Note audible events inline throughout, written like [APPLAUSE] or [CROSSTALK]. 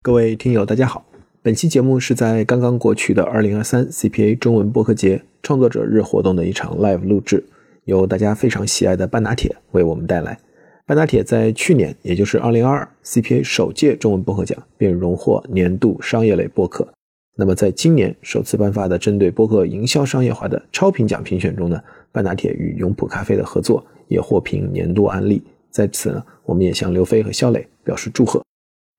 各位听友，大家好。本期节目是在刚刚过去的二零二三 CPA 中文播客节创作者日活动的一场 live 录制，由大家非常喜爱的半打铁为我们带来。半打铁在去年，也就是二零二二 CPA 首届中文播客奖便荣获年度商业类播客。那么在今年首次颁发的针对播客营销商业化的超频奖评选中呢，半打铁与永璞咖啡的合作也获评年度案例。在此呢，我们也向刘飞和肖磊表示祝贺。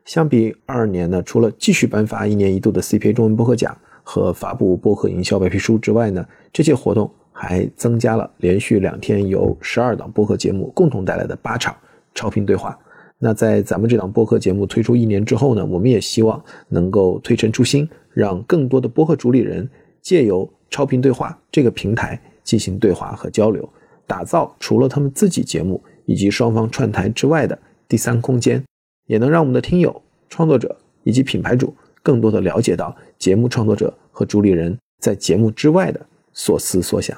相比二二年呢，除了继续颁发一年一度的 CPA 中文播客奖和发布播客营销白皮书之外呢，这届活动还增加了连续两天由十二档播客节目共同带来的八场超频对话。那在咱们这档播客节目推出一年之后呢，我们也希望能够推陈出新，让更多的播客主理人借由超频对话这个平台进行对话和交流，打造除了他们自己节目以及双方串台之外的第三空间。也能让我们的听友、创作者以及品牌主更多的了解到节目创作者和主理人在节目之外的所思所想。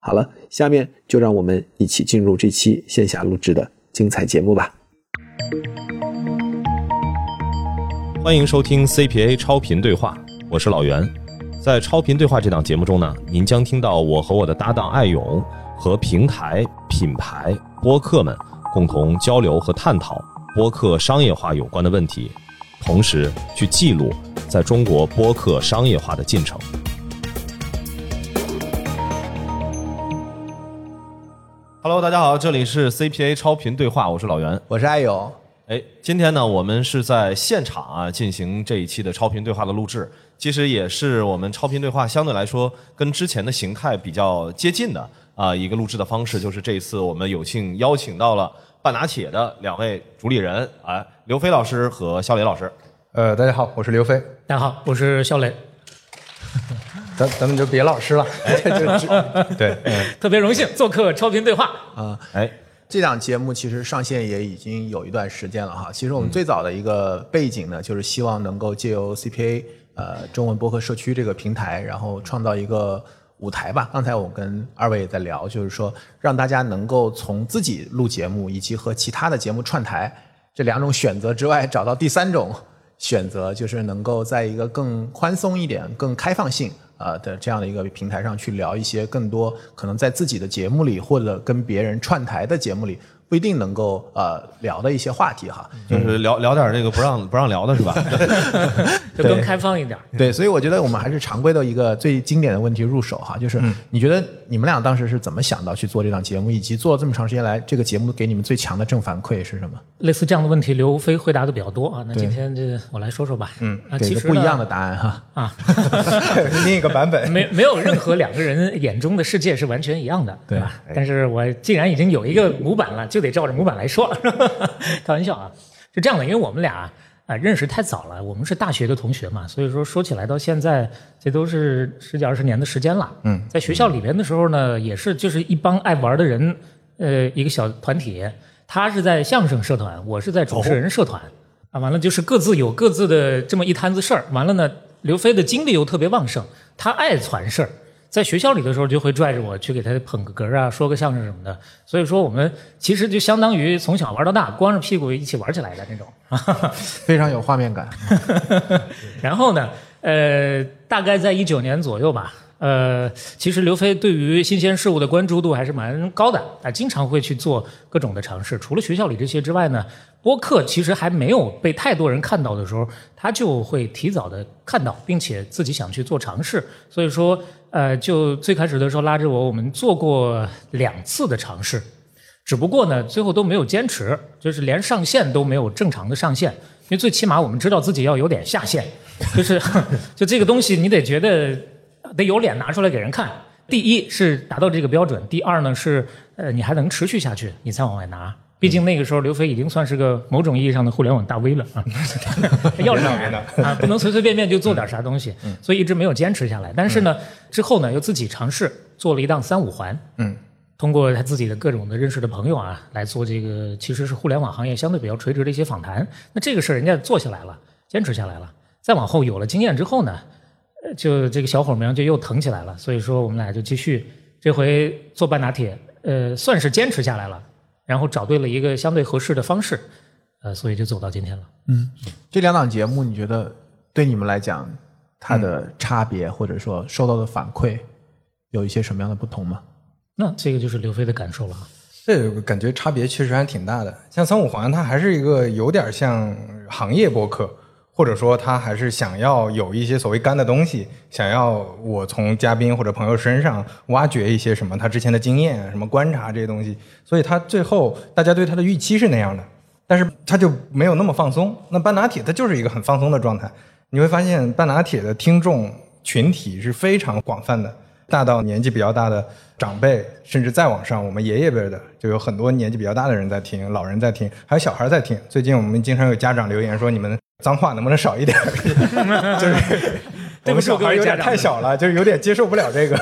好了，下面就让我们一起进入这期线下录制的精彩节目吧。欢迎收听 CPA 超频对话，我是老袁。在超频对话这档节目中呢，您将听到我和我的搭档艾勇和平台、品牌、播客们共同交流和探讨。播客商业化有关的问题，同时去记录在中国播客商业化的进程。Hello，大家好，这里是 CPA 超频对话，我是老袁，我是艾勇。哎，今天呢，我们是在现场啊进行这一期的超频对话的录制，其实也是我们超频对话相对来说跟之前的形态比较接近的啊一个录制的方式，就是这一次我们有幸邀请到了。半拿铁的两位主理人啊，刘飞老师和肖磊老师。呃，大家好，我是刘飞。大家好，我是肖磊。[LAUGHS] 咱咱们就别老师了。[LAUGHS] [LAUGHS] 对，特别荣幸做客超频对话啊。哎，这档节目其实上线也已经有一段时间了哈。其实我们最早的一个背景呢，就是希望能够借由 CPA 呃中文播客社区这个平台，然后创造一个。舞台吧，刚才我跟二位也在聊，就是说让大家能够从自己录节目以及和其他的节目串台这两种选择之外，找到第三种选择，就是能够在一个更宽松一点、更开放性啊的这样的一个平台上去聊一些更多可能在自己的节目里或者跟别人串台的节目里。不一定能够呃聊的一些话题哈，就是聊聊点这个不让不让聊的是吧？[LAUGHS] 就更开放一点。对，所以我觉得我们还是常规的一个最经典的问题入手哈，就是你觉得你们俩当时是怎么想到去做这档节目，以及做了这么长时间来，这个节目给你们最强的正反馈是什么？类似这样的问题，刘飞回答的比较多啊。那今天这我来说说吧。嗯，其实不一样的答案哈啊，[LAUGHS] 另一个版本。没没有任何两个人眼中的世界是完全一样的，对吧？但是我既然已经有一个模板了，就得照着模板来说，开玩笑啊，是这样的，因为我们俩啊认识太早了，我们是大学的同学嘛，所以说说起来到现在，这都是十几二十年的时间了。嗯，在学校里边的时候呢，也是就是一帮爱玩的人，呃，一个小团体。他是在相声社团，我是在主持人社团，啊，完了就是各自有各自的这么一摊子事儿。完了呢，刘飞的精力又特别旺盛，他爱传事儿。在学校里的时候，就会拽着我去给他捧个哏啊，说个相声什么的。所以说，我们其实就相当于从小玩到大，光着屁股一起玩起来的那种，[LAUGHS] 非常有画面感。[LAUGHS] 然后呢，呃，大概在一九年左右吧。呃，其实刘飞对于新鲜事物的关注度还是蛮高的啊，经常会去做各种的尝试。除了学校里这些之外呢，播客其实还没有被太多人看到的时候，他就会提早的看到，并且自己想去做尝试。所以说，呃，就最开始的时候拉着我，我们做过两次的尝试，只不过呢，最后都没有坚持，就是连上线都没有正常的上线。因为最起码我们知道自己要有点下限，[LAUGHS] 就是就这个东西你得觉得。得有脸拿出来给人看。第一是达到这个标准，第二呢是呃你还能持续下去，你再往外拿。毕竟那个时候刘飞已经算是个某种意义上的互联网大 V 了啊，[LAUGHS] 要脸的啊，不能随随便便就做点啥东西，所以一直没有坚持下来。但是呢，之后呢又自己尝试做了一档三五环，嗯，通过他自己的各种的认识的朋友啊来做这个，其实是互联网行业相对比较垂直的一些访谈。那这个事儿人家做下来了，坚持下来了，再往后有了经验之后呢？就这个小火苗就又腾起来了，所以说我们俩就继续这回做半打铁，呃，算是坚持下来了，然后找对了一个相对合适的方式，呃，所以就走到今天了。嗯这两档节目，你觉得对你们来讲，它的差别或者说收到的反馈有一些什么样的不同吗？那这个就是刘飞的感受了。这个感觉差别确实还挺大的。像三五环，它还是一个有点像行业播客，或者说他还是想要有一些所谓干的东西，想要我从嘉宾或者朋友身上挖掘一些什么他之前的经验、什么观察这些东西。所以他最后大家对他的预期是那样的，但是他就没有那么放松。那半拿铁它就是一个很放松的状态。你会发现半拿铁的听众群体是非常广泛的。大到年纪比较大的长辈，甚至再往上，我们爷爷辈的就有很多年纪比较大的人在听，老人在听，还有小孩在听。最近我们经常有家长留言说：“你们脏话能不能少一点？” [LAUGHS] 就是我们小孩有点太小了，就是有点接受不了这个，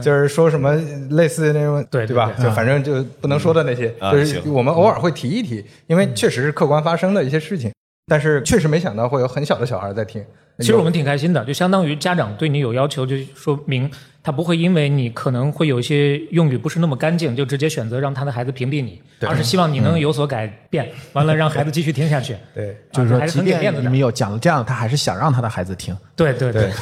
就是说什么类似那种对对吧？就反正就不能说的那些，就是我们偶尔会提一提，因为确实是客观发生的一些事情。但是确实没想到会有很小的小孩在听。其实我们挺开心的，就相当于家长对你有要求，就说明他不会因为你可能会有一些用语不是那么干净，就直接选择让他的孩子屏蔽你，而是希望你能有所改变，完了让孩子继续听下去。对，就是说，还是即便你们有讲了这样，他还是想让他的孩子听。对对对，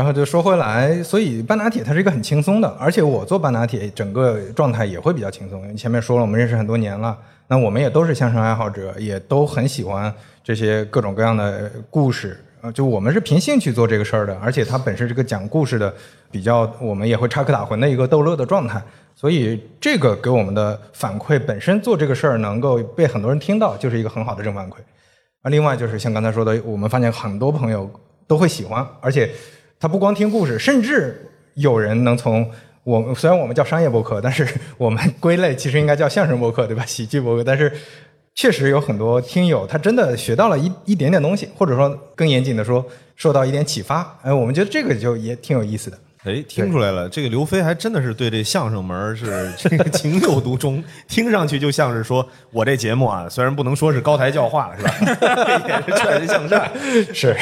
然后就说回来，所以半拿铁它是一个很轻松的，而且我做半拿铁整个状态也会比较轻松。前面说了，我们认识很多年了，那我们也都是相声爱好者，也都很喜欢这些各种各样的故事。呃，就我们是凭兴趣做这个事儿的，而且它本身这个讲故事的，比较我们也会插科打诨的一个逗乐的状态，所以这个给我们的反馈本身做这个事儿能够被很多人听到，就是一个很好的正反馈。啊，另外就是像刚才说的，我们发现很多朋友都会喜欢，而且他不光听故事，甚至有人能从我虽然我们叫商业博客，但是我们归类其实应该叫相声博客，对吧？喜剧博客，但是。确实有很多听友，他真的学到了一一点点东西，或者说更严谨的说，受到一点启发。哎，我们觉得这个就也挺有意思的。哎，听出来了，这个刘飞还真的是对这相声门儿是 [LAUGHS] 这个情有独钟，听上去就像是说我这节目啊，虽然不能说是高台教化，是吧？[LAUGHS] 也是劝人向善，是，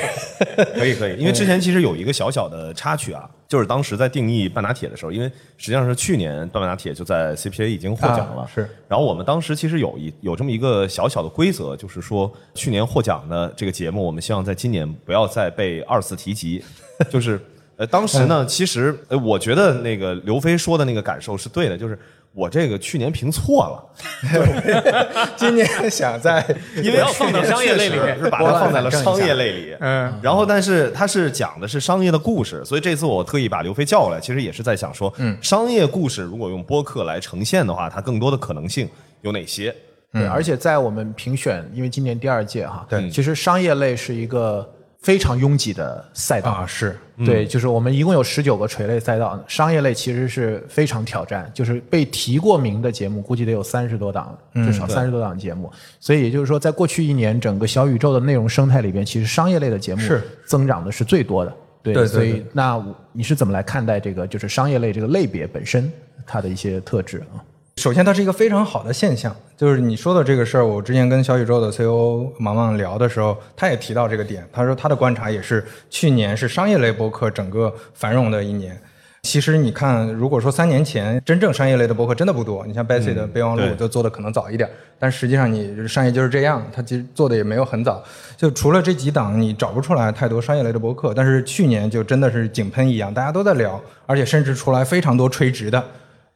可以可以。因为之前其实有一个小小的插曲啊，就是当时在定义半拿铁的时候，因为实际上是去年半拿铁就在 CPA 已经获奖了，啊是。然后我们当时其实有一有这么一个小小的规则，就是说去年获奖的这个节目，我们希望在今年不要再被二次提及，就是。呃，当时呢，其实呃，我觉得那个刘飞说的那个感受是对的，就是我这个去年评错了，[LAUGHS] 今年想在，[LAUGHS] 因为要放到商业类里面是把它放在了商业类里，嗯，然后但是它是讲的是商业的故事，所以这次我特意把刘飞叫过来，其实也是在想说，嗯，商业故事如果用播客来呈现的话，它更多的可能性有哪些？对，而且在我们评选，因为今年第二届哈，对其实商业类是一个非常拥挤的赛道啊，是对，就是我们一共有十九个垂类赛道，商业类其实是非常挑战，就是被提过名的节目，估计得有三十多档，至少三十多档节目。所以也就是说，在过去一年整个小宇宙的内容生态里边，其实商业类的节目是增长的是最多的。对，对对所以对那你是怎么来看待这个就是商业类这个类别本身它的一些特质啊？首先，它是一个非常好的现象，就是你说的这个事儿。我之前跟小宇宙的 CEO 芒芒聊的时候，他也提到这个点。他说他的观察也是，去年是商业类博客整个繁荣的一年。其实你看，如果说三年前真正商业类的博客真的不多，你像 Bessy 的备忘录对就做的可能早一点，但实际上你商业就是这样，它其实做的也没有很早。就除了这几档，你找不出来太多商业类的博客。但是去年就真的是井喷一样，大家都在聊，而且甚至出来非常多垂直的。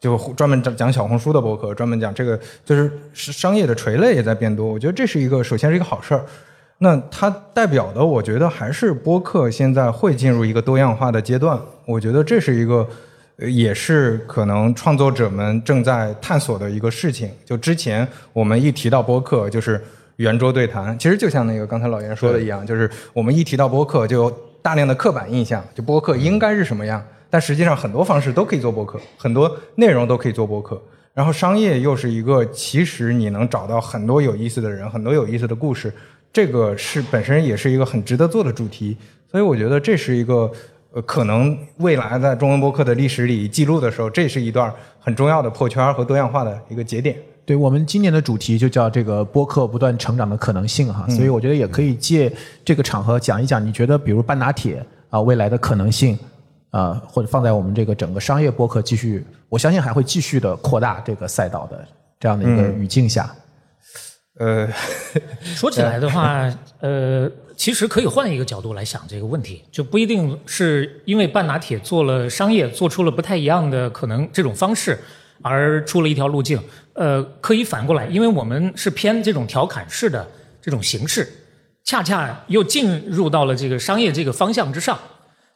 就专门讲讲小红书的博客，专门讲这个，就是商业的垂类也在变多。我觉得这是一个，首先是一个好事儿。那它代表的，我觉得还是播客现在会进入一个多样化的阶段。我觉得这是一个，呃也是可能创作者们正在探索的一个事情。就之前我们一提到播客，就是圆桌对谈，其实就像那个刚才老袁说的一样，就是我们一提到播客，就有大量的刻板印象，就播客应该是什么样。但实际上，很多方式都可以做播客，很多内容都可以做播客。然后商业又是一个，其实你能找到很多有意思的人，很多有意思的故事，这个是本身也是一个很值得做的主题。所以我觉得这是一个，呃，可能未来在中文播客的历史里记录的时候，这是一段很重要的破圈和多样化的一个节点。对我们今年的主题就叫这个播客不断成长的可能性哈，所以我觉得也可以借这个场合讲一讲，你觉得比如半拿铁啊未来的可能性啊，或者放在我们这个整个商业播客继续，我相信还会继续的扩大这个赛道的这样的一个语境下，呃，[LAUGHS] 说起来的话，呃，其实可以换一个角度来想这个问题，就不一定是因为半拿铁做了商业，做出了不太一样的可能这种方式，而出了一条路径。呃，可以反过来，因为我们是偏这种调侃式的这种形式，恰恰又进入到了这个商业这个方向之上。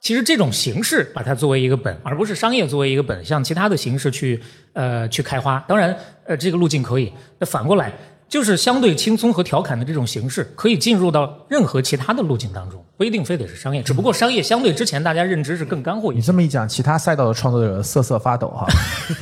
其实这种形式把它作为一个本，而不是商业作为一个本，像其他的形式去呃去开花。当然，呃，这个路径可以。那反过来。就是相对轻松和调侃的这种形式，可以进入到任何其他的路径当中，不一定非得是商业。只不过商业相对之前大家认知是更干货一些。你这么一讲，其他赛道的创作者瑟瑟发抖哈。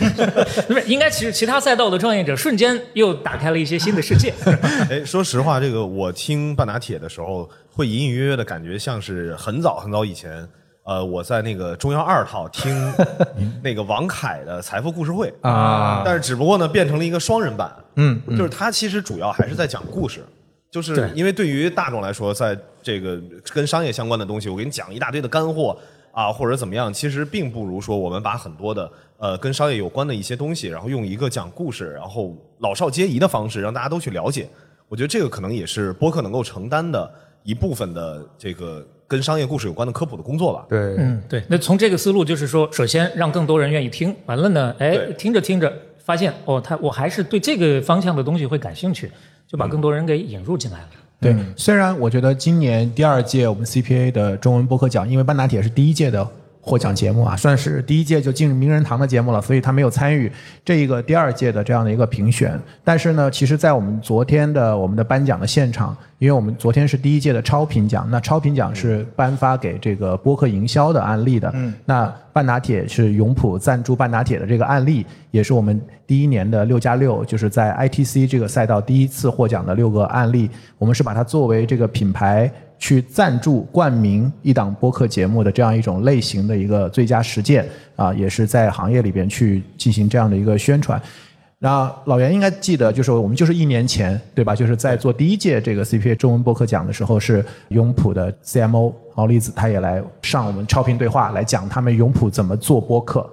[LAUGHS] 不是，应该其实其他赛道的创业者瞬间又打开了一些新的世界。[LAUGHS] 哎，说实话，这个我听半打铁的时候，会隐隐约约的感觉像是很早很早以前。呃，我在那个中央二套听 [LAUGHS] 那个王凯的财富故事会啊，但是只不过呢变成了一个双人版，嗯，就是他其实主要还是在讲故事，就是因为对于大众来说，在这个跟商业相关的东西，我给你讲一大堆的干货啊，或者怎么样，其实并不如说我们把很多的呃跟商业有关的一些东西，然后用一个讲故事，然后老少皆宜的方式让大家都去了解。我觉得这个可能也是播客能够承担的一部分的这个。跟商业故事有关的科普的工作吧。对，嗯，对。那从这个思路，就是说，首先让更多人愿意听，完了呢，哎，听着听着，发现哦，他我还是对这个方向的东西会感兴趣，就把更多人给引入进来了。对，虽然我觉得今年第二届我们 CPA 的中文播客奖，因为半打铁是第一届的。获奖节目啊，算是第一届就进入名人堂的节目了，所以他没有参与这一个第二届的这样的一个评选。但是呢，其实，在我们昨天的我们的颁奖的现场，因为我们昨天是第一届的超评奖，那超评奖是颁发给这个播客营销的案例的。嗯。那半打铁是永普赞助半打铁的这个案例，也是我们第一年的六加六，就是在 ITC 这个赛道第一次获奖的六个案例，我们是把它作为这个品牌。去赞助冠名一档播客节目的这样一种类型的一个最佳实践啊，也是在行业里边去进行这样的一个宣传。那老袁应该记得，就是我们就是一年前对吧？就是在做第一届这个 CPA 中文播客奖的时候，是永普的 CMO 毛利子他也来上我们超频对话来讲他们永普怎么做播客。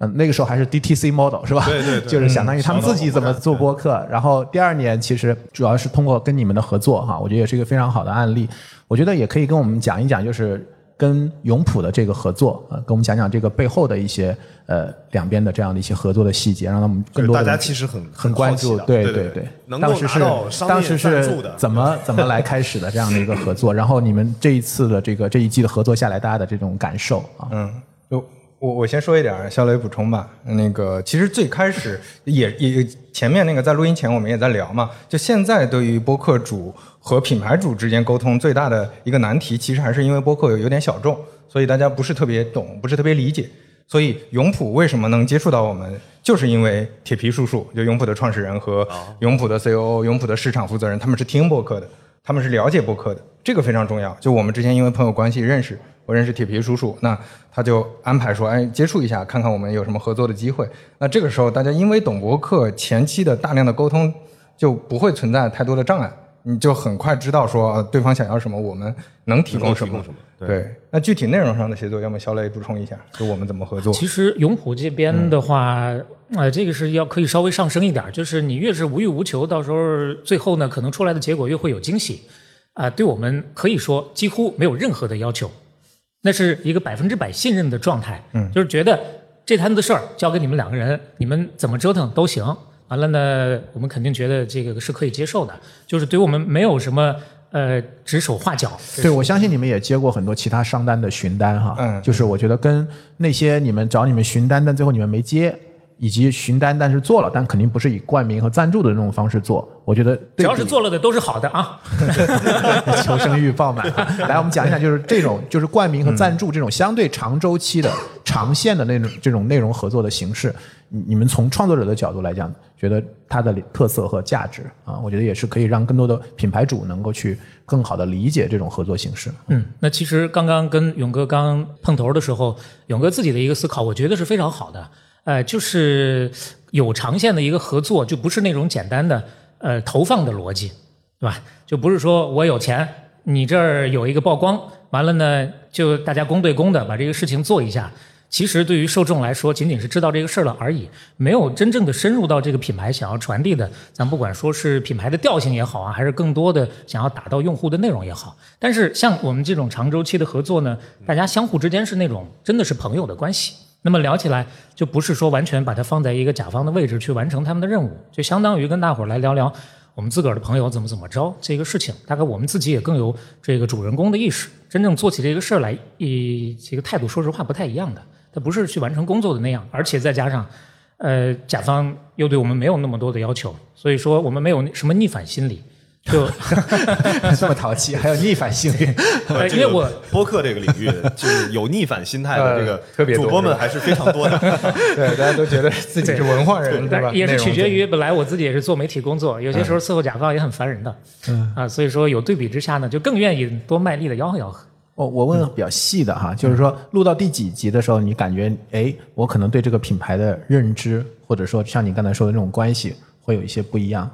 嗯，那个时候还是 DTC model 是吧？对对，[LAUGHS] 就是相当于他们自己怎么做播客。然后第二年其实主要是通过跟你们的合作哈，我觉得也是一个非常好的案例。我觉得也可以跟我们讲一讲，就是跟永普的这个合作啊，跟我们讲讲这个背后的一些呃两边的这样的一些合作的细节，让他们更多大家其实很很关注，对对对，当时是当时是怎么怎么来开始的这样的一个合作，然后你们这一次的这个这一季的合作下来，大家的这种感受啊，嗯，就我我先说一点，肖磊补充吧。那个其实最开始也也前面那个在录音前我们也在聊嘛，就现在对于播客主。和品牌主之间沟通最大的一个难题，其实还是因为播客有有点小众，所以大家不是特别懂，不是特别理解。所以永普为什么能接触到我们，就是因为铁皮叔叔，就永普的创始人和永普的 COO、永普的市场负责人，他们是听播客的，他们是了解播客的，这个非常重要。就我们之前因为朋友关系认识，我认识铁皮叔叔，那他就安排说，哎，接触一下，看看我们有什么合作的机会。那这个时候大家因为懂博客，前期的大量的沟通就不会存在太多的障碍。你就很快知道说对方想要什么，我们能提供什么。对，那具体内容上的协作，要么肖磊补充一下，就我们怎么合作？其实永普这边的话，呃，这个是要可以稍微上升一点，就是你越是无欲无求，到时候最后呢，可能出来的结果越会有惊喜。啊，对我们可以说几乎没有任何的要求，那是一个百分之百信任的状态。嗯，就是觉得这摊子事儿交给你们两个人，你们怎么折腾都行。完了呢，我们肯定觉得这个是可以接受的，就是对我们没有什么呃指手画脚。对，我相信你们也接过很多其他商单的询单哈，嗯，就是我觉得跟那些你们找你们询单，但最后你们没接，以及寻单但是做了，但肯定不是以冠名和赞助的那种方式做，我觉得只要是做了的都是好的啊。[LAUGHS] [LAUGHS] 求生欲爆满，来我们讲一讲，就是这种就是冠名和赞助这种相对长周期的长线的那种这种内容合作的形式。你们从创作者的角度来讲，觉得它的特色和价值啊，我觉得也是可以让更多的品牌主能够去更好的理解这种合作形式。嗯，那其实刚刚跟勇哥刚碰头的时候，勇哥自己的一个思考，我觉得是非常好的。呃，就是有长线的一个合作，就不是那种简单的呃投放的逻辑，对吧？就不是说我有钱，你这儿有一个曝光，完了呢就大家公对公的把这个事情做一下。其实对于受众来说，仅仅是知道这个事儿了而已，没有真正的深入到这个品牌想要传递的，咱不管说是品牌的调性也好啊，还是更多的想要打到用户的内容也好。但是像我们这种长周期的合作呢，大家相互之间是那种真的是朋友的关系。那么聊起来就不是说完全把它放在一个甲方的位置去完成他们的任务，就相当于跟大伙儿来聊聊我们自个儿的朋友怎么怎么着这个事情。大概我们自己也更有这个主人公的意识，真正做起这个事儿来，以这个态度说实话不太一样的。它不是去完成工作的那样，而且再加上，呃，甲方又对我们没有那么多的要求，所以说我们没有什么逆反心理，就 [LAUGHS] 这么淘气，还有逆反心理。[LAUGHS] 呃因为我播客这个领域，就是有逆反心态的这个 [LAUGHS] 呃特别主播们还是非常多的。对，大家都觉得自己是文化人，对吧？也是取决于本来我自己也是做媒体工作，有些时候伺候甲方也很烦人的，嗯啊，所以说有对比之下呢，就更愿意多卖力的吆喝吆喝。我我问比较细的哈，就是说录到第几集的时候，你感觉哎，我可能对这个品牌的认知，或者说像你刚才说的那种关系，会有一些不一样。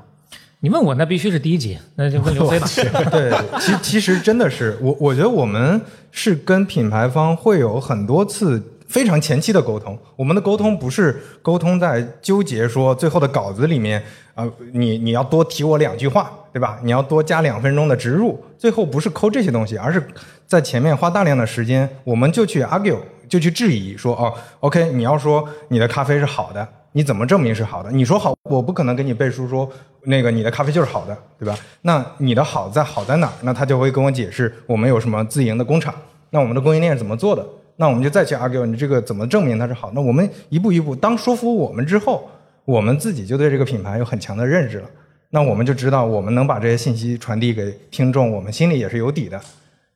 你问我那必须是第一集，那就问刘 [LAUGHS] 飞吧。对，其其实真的是我，我觉得我们是跟品牌方会有很多次非常前期的沟通。我们的沟通不是沟通在纠结说最后的稿子里面啊、你你要多提我两句话，对吧？你要多加两分钟的植入，最后不是抠这些东西，而是在前面花大量的时间，我们就去 argue，就去质疑说哦，OK，你要说你的咖啡是好的，你怎么证明是好的？你说好，我不可能给你背书说那个你的咖啡就是好的，对吧？那你的好在好在哪儿？那他就会跟我解释我们有什么自营的工厂，那我们的供应链怎么做的？那我们就再去 argue 你这个怎么证明它是好？那我们一步一步，当说服我们之后，我们自己就对这个品牌有很强的认识了。那我们就知道，我们能把这些信息传递给听众，我们心里也是有底的。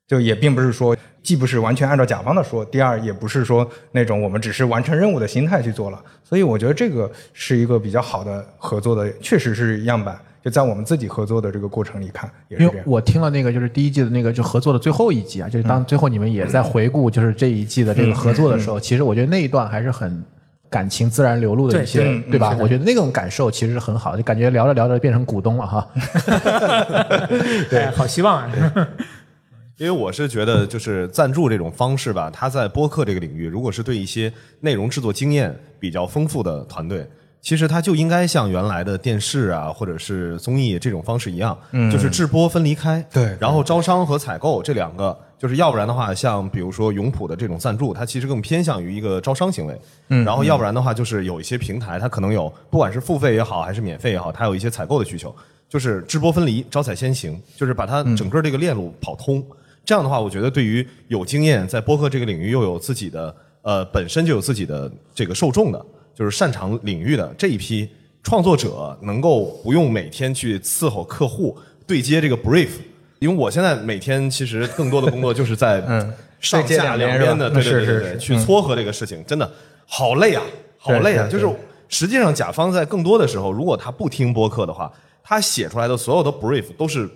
就也并不是说，既不是完全按照甲方的说，第二也不是说那种我们只是完成任务的心态去做了。所以我觉得这个是一个比较好的合作的，确实是样板。就在我们自己合作的这个过程里看，也是这样。因为我听了那个就是第一季的那个就合作的最后一集啊，就是当最后你们也在回顾就是这一季的这个合作的时候，其实我觉得那一段还是很感情自然流露的一些，对对吧？我觉得那种感受其实是很好，就感觉聊着聊着变成股东了哈。[LAUGHS] 对，好希望啊！因为我是觉得，就是赞助这种方式吧，它在播客这个领域，如果是对一些内容制作经验比较丰富的团队，其实它就应该像原来的电视啊，或者是综艺这种方式一样，就是制播分离开，对然后招商和采购这两个，就是要不然的话，像比如说永普的这种赞助，它其实更偏向于一个招商行为，嗯，然后要不然的话，就是有一些平台，它可能有不管是付费也好，还是免费也好，它有一些采购的需求，就是直播分离，招采先行，就是把它整个这个链路跑通。这样的话，我觉得对于有经验在播客这个领域又有自己的呃本身就有自己的这个受众的，就是擅长领域的这一批创作者，能够不用每天去伺候客户对接这个 brief，因为我现在每天其实更多的工作就是在嗯上下两两边边的对对对对对去撮合这个事情，真的好累啊，好累啊！就是实际上甲方在更多的时候，如果他不听播客的话，他写出来的所有的 brief 都是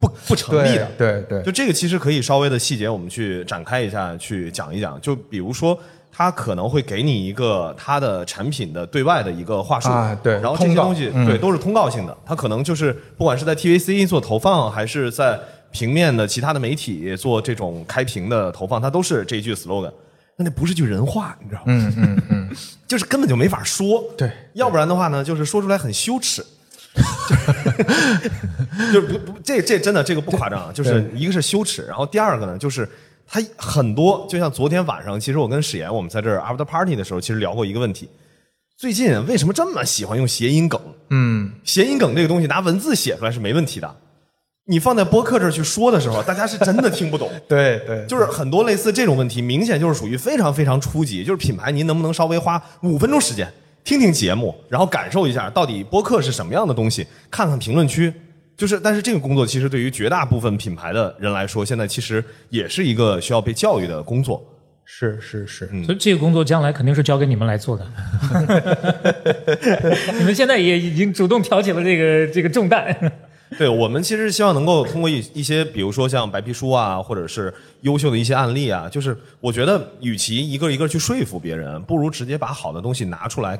不不成立的。对对，就这个其实可以稍微的细节，我们去展开一下，去讲一讲。就比如说，他可能会给你一个他的产品的对外的一个话术啊对然后这些东西、嗯对都是通告性的，他可能就是不管是在 TVC 做投放，还是在平面的其他的媒体做这种开屏的投放，它都是这一句 slogan。那那不是句人话，你知道吗？嗯嗯嗯，[LAUGHS] 就是根本就没法说。对，要不然的话呢，就是说出来很羞耻。[LAUGHS] 就是不不，这这真的这个不夸张啊，就是一个是羞耻，然后第二个呢，就是他很多，就像昨天晚上，其实我跟史岩我们在这儿 after party 的时候，其实聊过一个问题：最近为什么这么喜欢用谐音梗？嗯，谐音梗这个东西拿文字写出来是没问题的，你放在播客这儿去说的时候，大家是真的听不懂。[LAUGHS] 对对，就是很多类似这种问题，明显就是属于非常非常初级。就是品牌，您能不能稍微花五分钟时间听听节目，然后感受一下到底播客是什么样的东西，看看评论区。就是，但是这个工作其实对于绝大部分品牌的人来说，现在其实也是一个需要被教育的工作。是是是，所以这个工作将来肯定是交给你们来做的。[LAUGHS] [LAUGHS] 你们现在也已经主动挑起了这个这个重担。对我们其实希望能够通过一一些，比如说像白皮书啊，或者是优秀的一些案例啊，就是我觉得，与其一个一个去说服别人，不如直接把好的东西拿出来，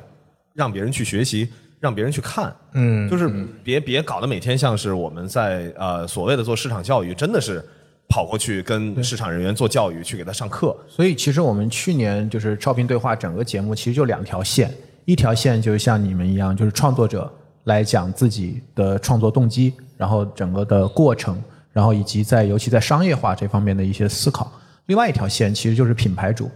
让别人去学习，让别人去看。嗯，就是别别搞得每天像是我们在呃所谓的做市场教育，真的是跑过去跟市场人员做教育，去给他上课。所以其实我们去年就是超频对话整个节目其实就两条线，一条线就是像你们一样，就是创作者来讲自己的创作动机，然后整个的过程，然后以及在尤其在商业化这方面的一些思考。另外一条线其实就是品牌主。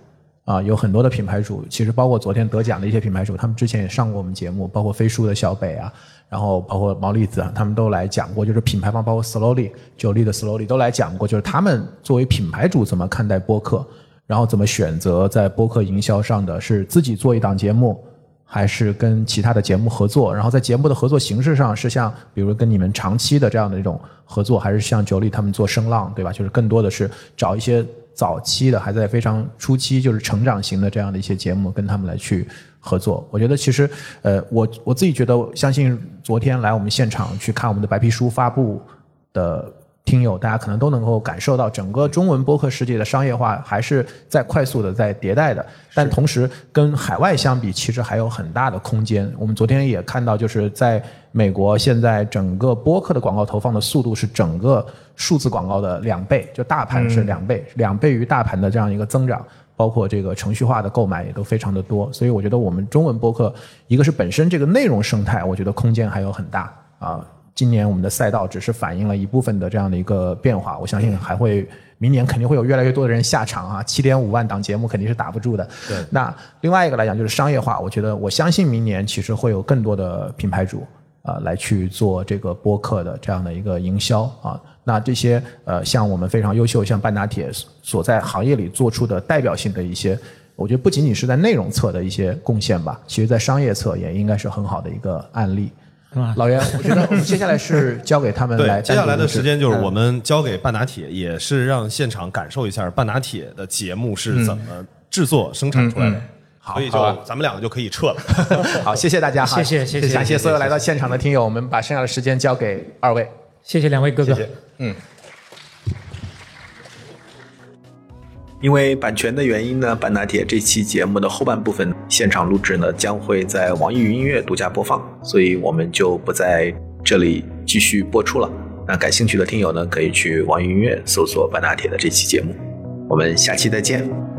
啊，有很多的品牌主，其实包括昨天得奖的一些品牌主，他们之前也上过我们节目，包括飞书的小北啊，然后包括毛利子啊，他们都来讲过，就是品牌方，包括 Slowly 九力的 Slowly 都来讲过，就是他们作为品牌主怎么看待播客，然后怎么选择在播客营销上的是自己做一档节目，还是跟其他的节目合作，然后在节目的合作形式上是像比如跟你们长期的这样的一种合作，还是像九里他们做声浪，对吧？就是更多的是找一些。早期的还在非常初期，就是成长型的这样的一些节目，跟他们来去合作。我觉得其实，呃，我我自己觉得，相信昨天来我们现场去看我们的白皮书发布的。听友，大家可能都能够感受到，整个中文播客世界的商业化还是在快速的在迭代的，但同时跟海外相比，其实还有很大的空间。我们昨天也看到，就是在美国，现在整个播客的广告投放的速度是整个数字广告的两倍，就大盘是两倍，两倍于大盘的这样一个增长，包括这个程序化的购买也都非常的多。所以我觉得我们中文播客，一个是本身这个内容生态，我觉得空间还有很大啊。今年我们的赛道只是反映了一部分的这样的一个变化，我相信还会明年肯定会有越来越多的人下场啊！七点五万档节目肯定是打不住的。对，那另外一个来讲就是商业化，我觉得我相信明年其实会有更多的品牌主啊来去做这个播客的这样的一个营销啊。那这些呃像我们非常优秀像半打铁所在行业里做出的代表性的一些，我觉得不仅仅是在内容侧的一些贡献吧，其实在商业侧也应该是很好的一个案例。老袁，我觉得我们接下来是交给他们来。接下来的时间就是我们交给半打铁，也是让现场感受一下半打铁的节目是怎么制作生产出来的。好，所以就咱们两个就可以撤了。[LAUGHS] 好，谢谢大家，谢谢谢谢，感谢所有来到现场的听友，我们把剩下的时间交给二位。谢谢两位哥哥。嗯。因为版权的原因呢，半打铁这期节目的后半部分现场录制呢将会在网易云音乐独家播放，所以我们就不在这里继续播出了。那感兴趣的听友呢，可以去网易云音乐搜索半打铁的这期节目。我们下期再见。